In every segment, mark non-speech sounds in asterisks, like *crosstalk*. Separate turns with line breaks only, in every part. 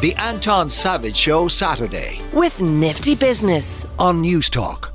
The Anton Savage Show Saturday
with Nifty Business
on News Talk.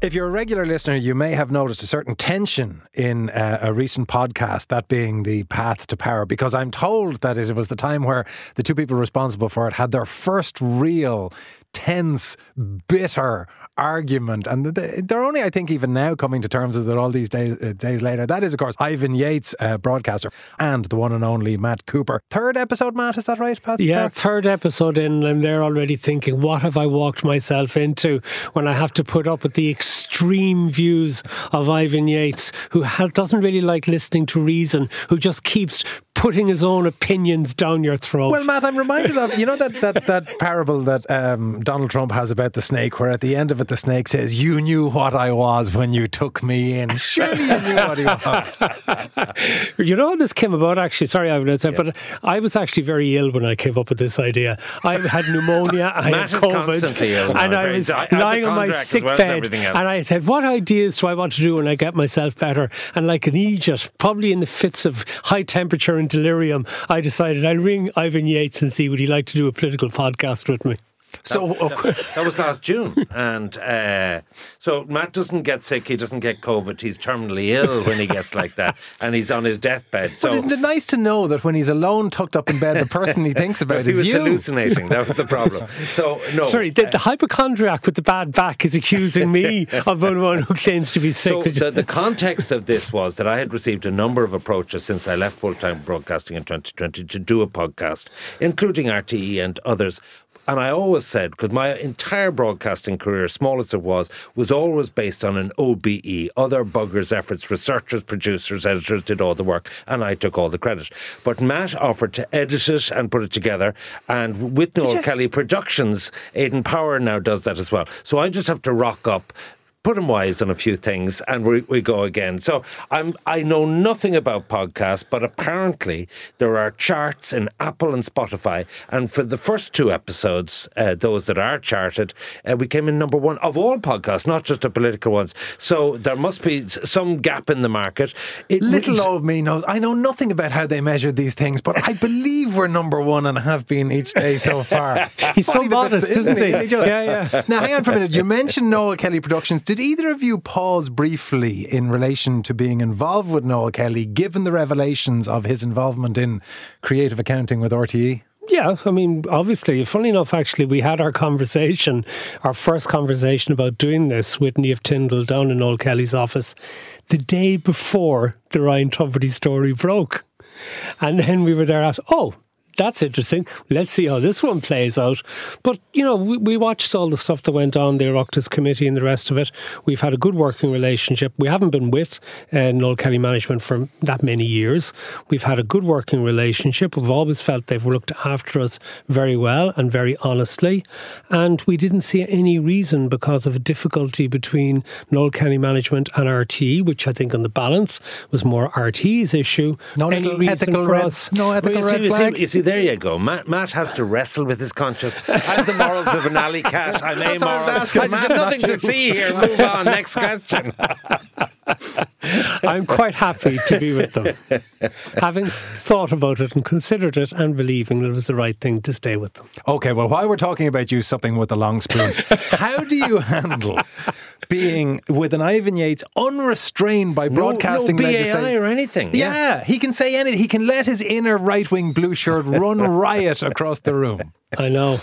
If you're a regular listener, you may have noticed a certain tension in uh, a recent podcast, that being the path to power, because I'm told that it was the time where the two people responsible for it had their first real tense, bitter argument. And they're only, I think, even now coming to terms with it all these days, uh, days later. That is, of course, Ivan Yates, uh, broadcaster, and the one and only Matt Cooper. Third episode, Matt, is that right, Pat?
Yeah, third episode in, and they're already thinking, what have I walked myself into when I have to put up with the extreme views of Ivan Yates, who ha- doesn't really like listening to reason, who just keeps putting his own opinions down your throat.
Well, Matt, I'm reminded of you know that that, that *laughs* parable that um, Donald Trump has about the snake, where at the end of it the snake says, "You knew what I was when you took me in. *laughs* Surely you knew what he was."
you know this came about actually. Sorry, I would say, yeah. but I was actually very ill when I came up with this idea. I had pneumonia, *laughs* I
had
COVID, and I was lying on my sick well bed, and I said, "What ideas do I want to do when I get myself better?" And like an idiot, probably in the fits of high temperature and delirium, I decided I'd ring Ivan Yates and see would he like to do a political podcast with me.
So that, that, was last June, and uh, so Matt doesn't get sick. He doesn't get COVID. He's terminally ill when he gets like that, *laughs* and he's on his deathbed. So
but isn't it nice to know that when he's alone, tucked up in bed, the person he thinks *laughs* about
he
is
was
you?
hallucinating. That was the problem. So no,
sorry, the, the hypochondriac with the bad back is accusing me *laughs* of being one who claims to be sick.
So the, the context of this was that I had received a number of approaches since I left full time broadcasting in 2020 to do a podcast, including RTE and others and I always said, because my entire broadcasting career, small as it was, was always based on an OBE. Other buggers' efforts, researchers, producers, editors did all the work, and I took all the credit. But Matt offered to edit it and put it together. And with Noel Kelly Productions, Aidan Power now does that as well. So I just have to rock up put him wise on a few things, and we, we go again. So I'm I know nothing about podcasts, but apparently there are charts in Apple and Spotify, and for the first two episodes, uh, those that are charted, uh, we came in number one of all podcasts, not just the political ones. So there must be some gap in the market.
It, Little old me knows. I know nothing about how they measure these things, but I believe we're number one and have been each day so far. *laughs*
He's so modest, isn't he?
yeah, yeah. Now, hang on for a minute. You mentioned Noel Kelly Productions. Did either of you pause briefly in relation to being involved with Noel Kelly, given the revelations of his involvement in creative accounting with RTE?
Yeah, I mean, obviously, funny enough, actually, we had our conversation, our first conversation about doing this with Niamh Tyndall down in Noel Kelly's office the day before the Ryan Tubridy story broke. And then we were there at, oh, that's interesting. Let's see how this one plays out. But, you know, we, we watched all the stuff that went on, the Oireachtas Committee and the rest of it. We've had a good working relationship. We haven't been with uh, Noel Kelly Management for that many years. We've had a good working relationship. We've always felt they've looked after us very well and very honestly. And we didn't see any reason because of a difficulty between Noel Kelly Management and RTE, which I think on the balance was more RTE's issue.
No any ethical red, us. No ethical well, red
see,
flag.
You see, there you go. Matt, Matt has to wrestle with his conscience. I have the morals of an alley cat. I'm amoral. I, I have nothing to see here. Move on. Next question.
I'm quite happy to be with them, having thought about it and considered it and believing that it was the right thing to stay with them.
Okay, well, while we're talking about you supping with a long spoon, *laughs* how do you handle being with an Ivan Yates unrestrained by broadcasting
no, no
BAI legislation
or anything?
Yeah. yeah, he can say anything. He can let his inner right wing blue shirt run *laughs* riot across the room.
I know.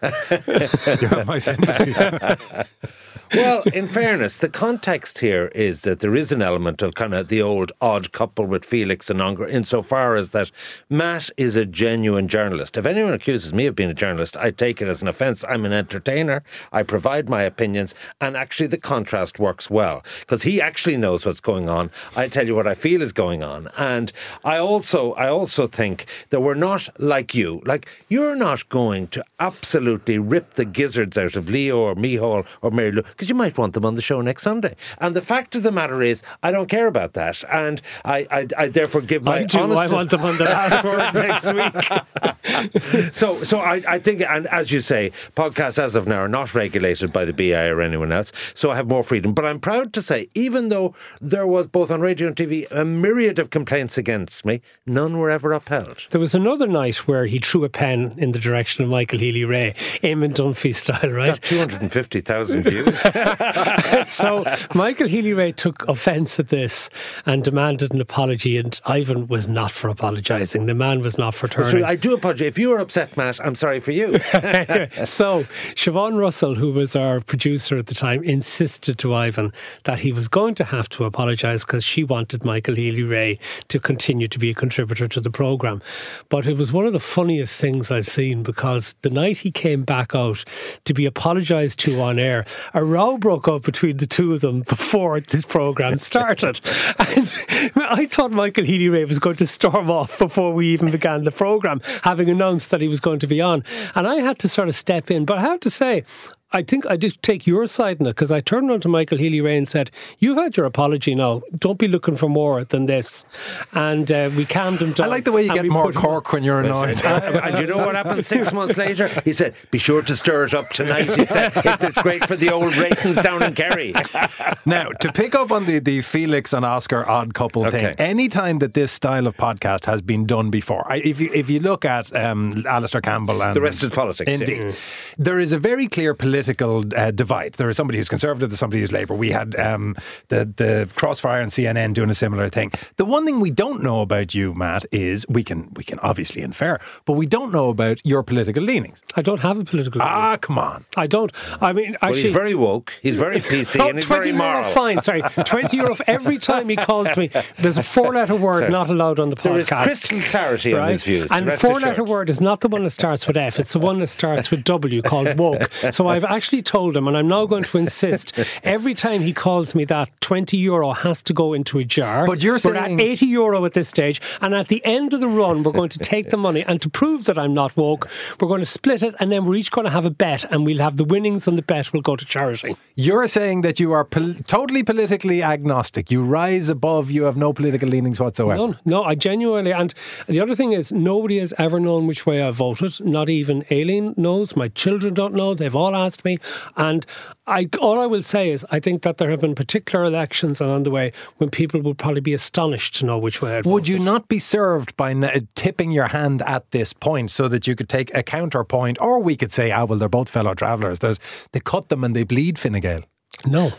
*laughs*
well, in fairness, the context here is that there is an element of kind of the old odd couple with Felix and Oscar, insofar as that Matt is a genuine journalist. If anyone accuses me of being a journalist, I take it as an offence. I'm an entertainer. I provide my opinions, and actually the contrast works well because he actually knows what's going on. I tell you what I feel is going on, and I also, I also think that we're not like you. Like you're not going to absolutely absolutely rip the gizzards out of Leo or Micheál or Mary Lou because you might want them on the show next Sunday. And the fact of the matter is, I don't care about that, and I, I, I therefore give my
I do.
honest.
I want them on the *laughs* last word next week. *laughs*
so, so I, I think, and as you say, podcasts as of now are not regulated by the BAI or anyone else, so I have more freedom. But I'm proud to say, even though there was both on radio and TV a myriad of complaints against me, none were ever upheld.
There was another night where he threw a pen in the direction of Michael Healy-Rae, Eamon Dunphy style, right?
Got 250,000 views. *laughs*
so Michael Healy-Rae took offence at this and demanded an apology, and Ivan was not for apologising. The man was not for turning.
I do apologise. If you were upset, Matt, I'm sorry for you. *laughs* *laughs*
so Siobhan Russell, who was our producer at the time, insisted to Ivan that he was going to have to apologise because she wanted Michael Healy-Rae to continue to be a contributor to the programme. But it was one of the funniest things I've seen because the night he came back out to be apologised to on air, a row broke up between the two of them before this programme started. *laughs* and I thought Michael Healy-Rae was going to storm off before we even began the programme, having announced that he was going to be on. And I had to sort of step in. But I have to say, I think I did take your side in it because I turned on to Michael Healy-Rae and said, You've had your apology now. Don't be looking for more than this. And uh, we calmed him down.
I like the way you get more
put him-
cork when you're annoyed.
and, and you know what happened six *laughs* months later? He said, "Be sure to stir it up tonight." He said, *laughs* "It's great for the old ratings down in Kerry." *laughs*
Now, to pick up on the, the Felix and Oscar odd couple
Okay.
thing, any time that this style of podcast has been done before, I, if you if you look at um, Alastair Campbell and
The rest is politics, yeah.
indeed, there is a very clear political uh, divide. There is somebody who's conservative, there's somebody who's Labour. We had um, the the Crossfire and CNN doing a similar thing. The one thing we don't know about you, Matt, is we can we can obviously infer, but we don't know about your political leanings.
I don't have a political.
Ah, come on.
I don't. I mean,
Well,
actually.
he's very woke. He's very *laughs* PC,
Oh,
and he's
20
very
euro fine, sorry. 20 euro *laughs* every time he calls me. There's a four letter word
Sorry.
not allowed on the
There is
podcast.
crystal clarity on his views.
And the four letter word is not the one that starts with F, it's the one that starts with W called woke. So I've actually told him, and I'm now going to insist *laughs* every time he calls me that, 20 euro has to go into a jar.
But you're
We're
saying-
at 80 euro at this stage, and at the end of the run, we're going to take the money, and to prove that I'm not woke, we're going to split it, and then we're each going to have a bet, and we'll have the winnings on the bet will go to charity.
You're saying that you are pol- totally politically agnostic. You rise above. You have no political leanings whatsoever.
None. No, I genuinely. And the other thing is, nobody has ever known which way I voted. Not even Aileen knows. My children don't know. They've all asked me. And I, all I will say is, I think that there have been particular elections on the way when people would probably be astonished to know which way I'd
Would you not be served by n- tipping your hand at this point so that you could take a counterpoint, or we could say, ah, well, they're both fellow travellers. There's they cut them and they bleed Fine Gael.
No.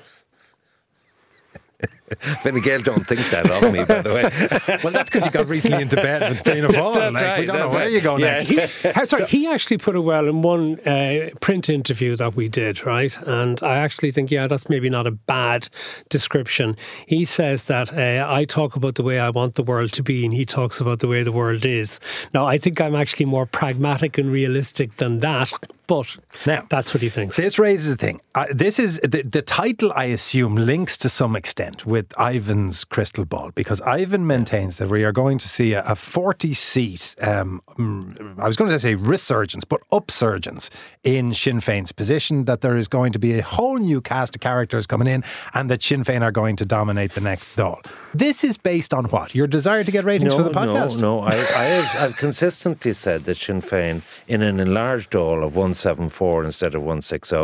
*laughs*
Gael don't think that of me, by the way. *laughs*
Well, that's because you got recently into bed with *laughs* Fáil.
That's
like, we don't know where
right.
you go
Yeah.
next.
Uh, Sorry, he actually put it well in one uh, print interview that we did, right? And I actually think, yeah, that's maybe not a bad description. He says that uh, I talk about the way I want the world to be, and he talks about the way the world is. Now, I think I'm actually more pragmatic and realistic than that, but
Now-
that's what he thinks.
This raises a thing. Uh, this is the, the title, I assume, links to some extent with Ivan's crystal ball because Ivan maintains that we are going to see a, a 40 seat, um, mm, I was going to say resurgence, but upsurgence in Sinn Féin's position, that there is going to be a whole new cast of characters coming in and that Sinn Féin are going to dominate the next Dáil. This is based on what? Your desire to get ratings for the podcast?
No, no. I, I have, I've consistently said that Sinn Féin, in an enlarged Dáil of 174 instead of 160,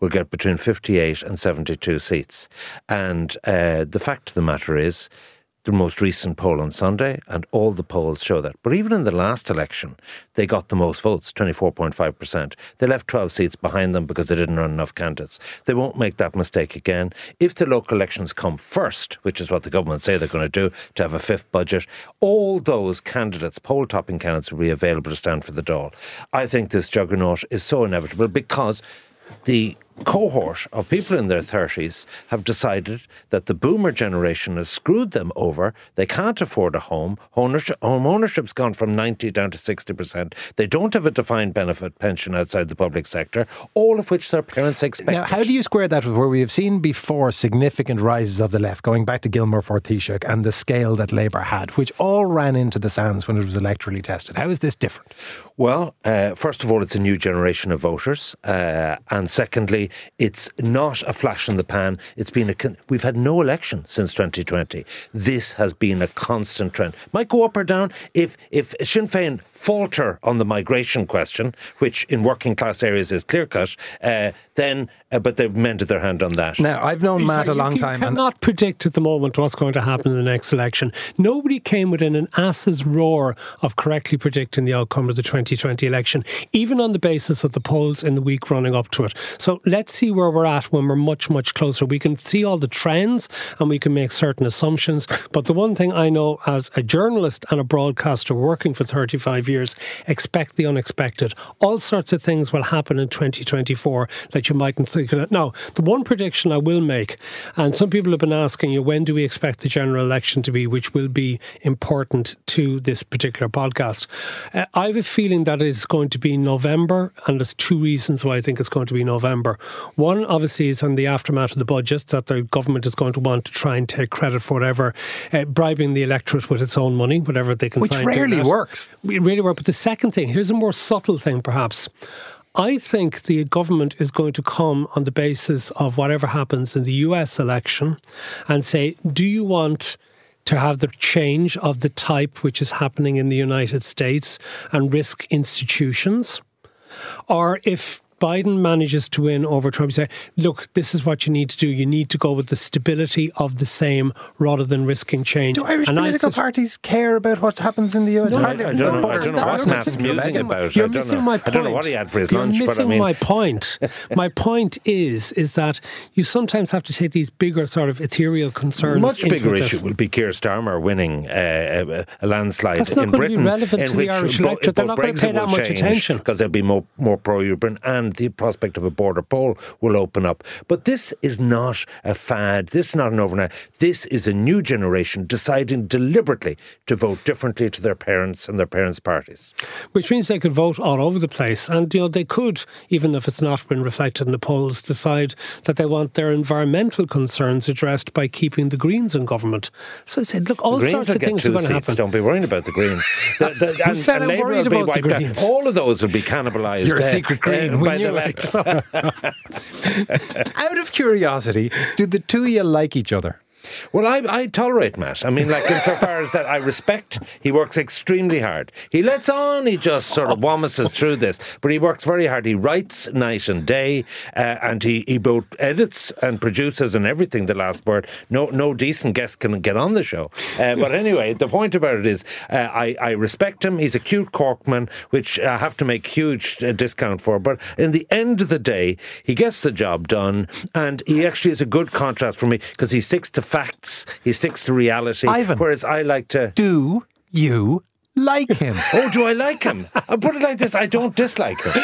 will get between 58 and 72 seats. And uh, the fact of the matter is, the most recent poll on Sunday, and all the polls show that. But even in the last election, they got the most votes, 24.5%. They left 12 seats behind them because they didn't run enough candidates. They won't make that mistake again. If the local elections come first, which is what the government say they're going to do, to have a fifth budget, all those candidates, poll topping candidates, will be available to stand for the Dáil. I think this juggernaut is so inevitable because the cohort of people in their 30s have decided that the boomer generation has screwed them over. They can't afford a home. Ownership, home ownership's gone from 90 down to 60%. They don't have a defined benefit pension outside the public sector, all of which their parents expect.
Now, how do you square that with where we have seen before significant rises of the left, going back to Gilmore for Taoiseach and the scale that Labour had, which all ran into the sands when it was electorally tested? How is this different?
Well, uh, first of all, it's a new generation of voters, uh, and secondly, it's not a flash in the pan. It's been a con- we've had no election since 2020. This has been a constant trend. Might go up or down if if Sinn Féin falter on the migration question, which in working class areas is clear cut. Uh, then, uh, but they've mended their hand on that.
Now, I've known Matt a long
you
time. and-
cannot predict at the moment what's going to happen in the next election. Nobody came within an ass's roar of correctly predicting the outcome of the 2020 election, even on the basis of the polls in the week running up to it. So let's see where we're at when we're much, much closer. We can see all the trends and we can make certain assumptions. But the one thing I know as a journalist and a broadcaster working for 35 years, expect the unexpected. All sorts of things will happen in 2024 that you mightn't think of. Now, the one prediction I will make, and some people have been asking you, when do we expect the general election to be, which will be important to this particular podcast? Uh, I have a feeling that it's going to be November, and there's two reasons why I think it's going to be November. One, obviously, is on the aftermath of the budget, that the government is going to want to try and take credit for whatever, uh, bribing the electorate with its own money, whatever they can
Which
find doing
rarely works.
It really works. But the second thing, here's a more subtle thing, perhaps. I think the government is going to come on the basis of whatever happens in the US election and say, do you want to have the change of the type which is happening in the United States and risk institutions? Or if Biden manages to win over Trump, you say, look, this is what you need to do. You need to go with the stability of the same rather than risking change.
Do Irish
And I
political
sus-
parties care about what happens in the US?
No,
I, I don't know. I don't know
not
what Matt's
the
musing about.
You're
I don't
missing
know.
my
I don't know what he had for his
You're
lunch,
missing
but I mean,
my point. my point is, is that you sometimes have to take these bigger sort of ethereal concerns.
much
into
bigger issue will be Keir Starmer winning uh, a, a landslide
That's not
in
going to be
Britain,
relevant
in
to the
which
Irish
bo-
electorate. They're not going to pay that much
change
attention.
because there'll be more more pro-European, and the prospect of a border poll will open up. But this is not a fad. This is not an overnight. This is a new generation deciding deliberately to vote differently to their parents and their parents' parties.
which means they could vote all over the place. And, you know, they could, even if it's not been reflected in the polls, decide that they want their environmental concerns addressed by keeping the Greens in government. So I said, look, all
The
sorts of things are going to happen.
Don't be worrying about the Greens. *laughs* The, the, and,
said
and
I'm
Labour
worried about the
wiped out.
Greens?
All of those will be cannibalised.
You're a
uh,
secret Green.
uh,
we
by
knew
the
it.
left. *laughs*
Out of curiosity, do the two of you like each other?
Well, I, I tolerate Matt. I mean, like, insofar as that I respect, he works extremely hard. He lets on, he just sort of wommases through this, but he works very hard. He writes night and day, uh, and he, he both edits and produces and everything, the last word. No no decent guest can get on the show. Uh, but anyway, the point about it is, uh, I, I respect him. He's a cute Corkman, which I have to make huge uh, discount for. But in the end of the day, he gets the job done, and he actually is a good contrast for me because he sticks to facts, he sticks to reality.
Ivan.
Whereas I like to.
Do you like him? *laughs*
Oh, do I like him? I'll put it like this I don't dislike him. *laughs*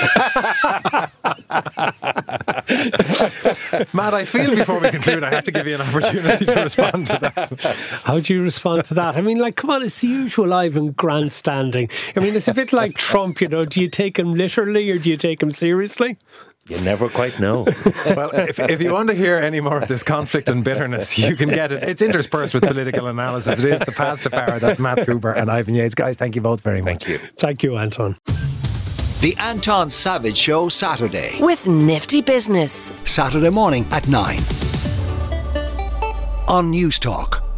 Matt, I feel before we conclude, I have to give you an opportunity to respond to that.
How do you respond to that? I mean, like, come on, it's the usual Ivan grandstanding. I mean, it's a bit like Trump, you know. Do you take him literally or do you take him seriously?
You never quite know. *laughs*
Well, if, if you want to hear any more of this conflict and bitterness, you can get it. It's interspersed with political analysis. It is the path to power. That's Matt Cooper and Ivan Yates. Guys, thank you both very much.
Thank you.
Thank you, Anton.
The Anton Savage Show Saturday.
With Nifty Business.
Saturday morning at 9. On News Talk.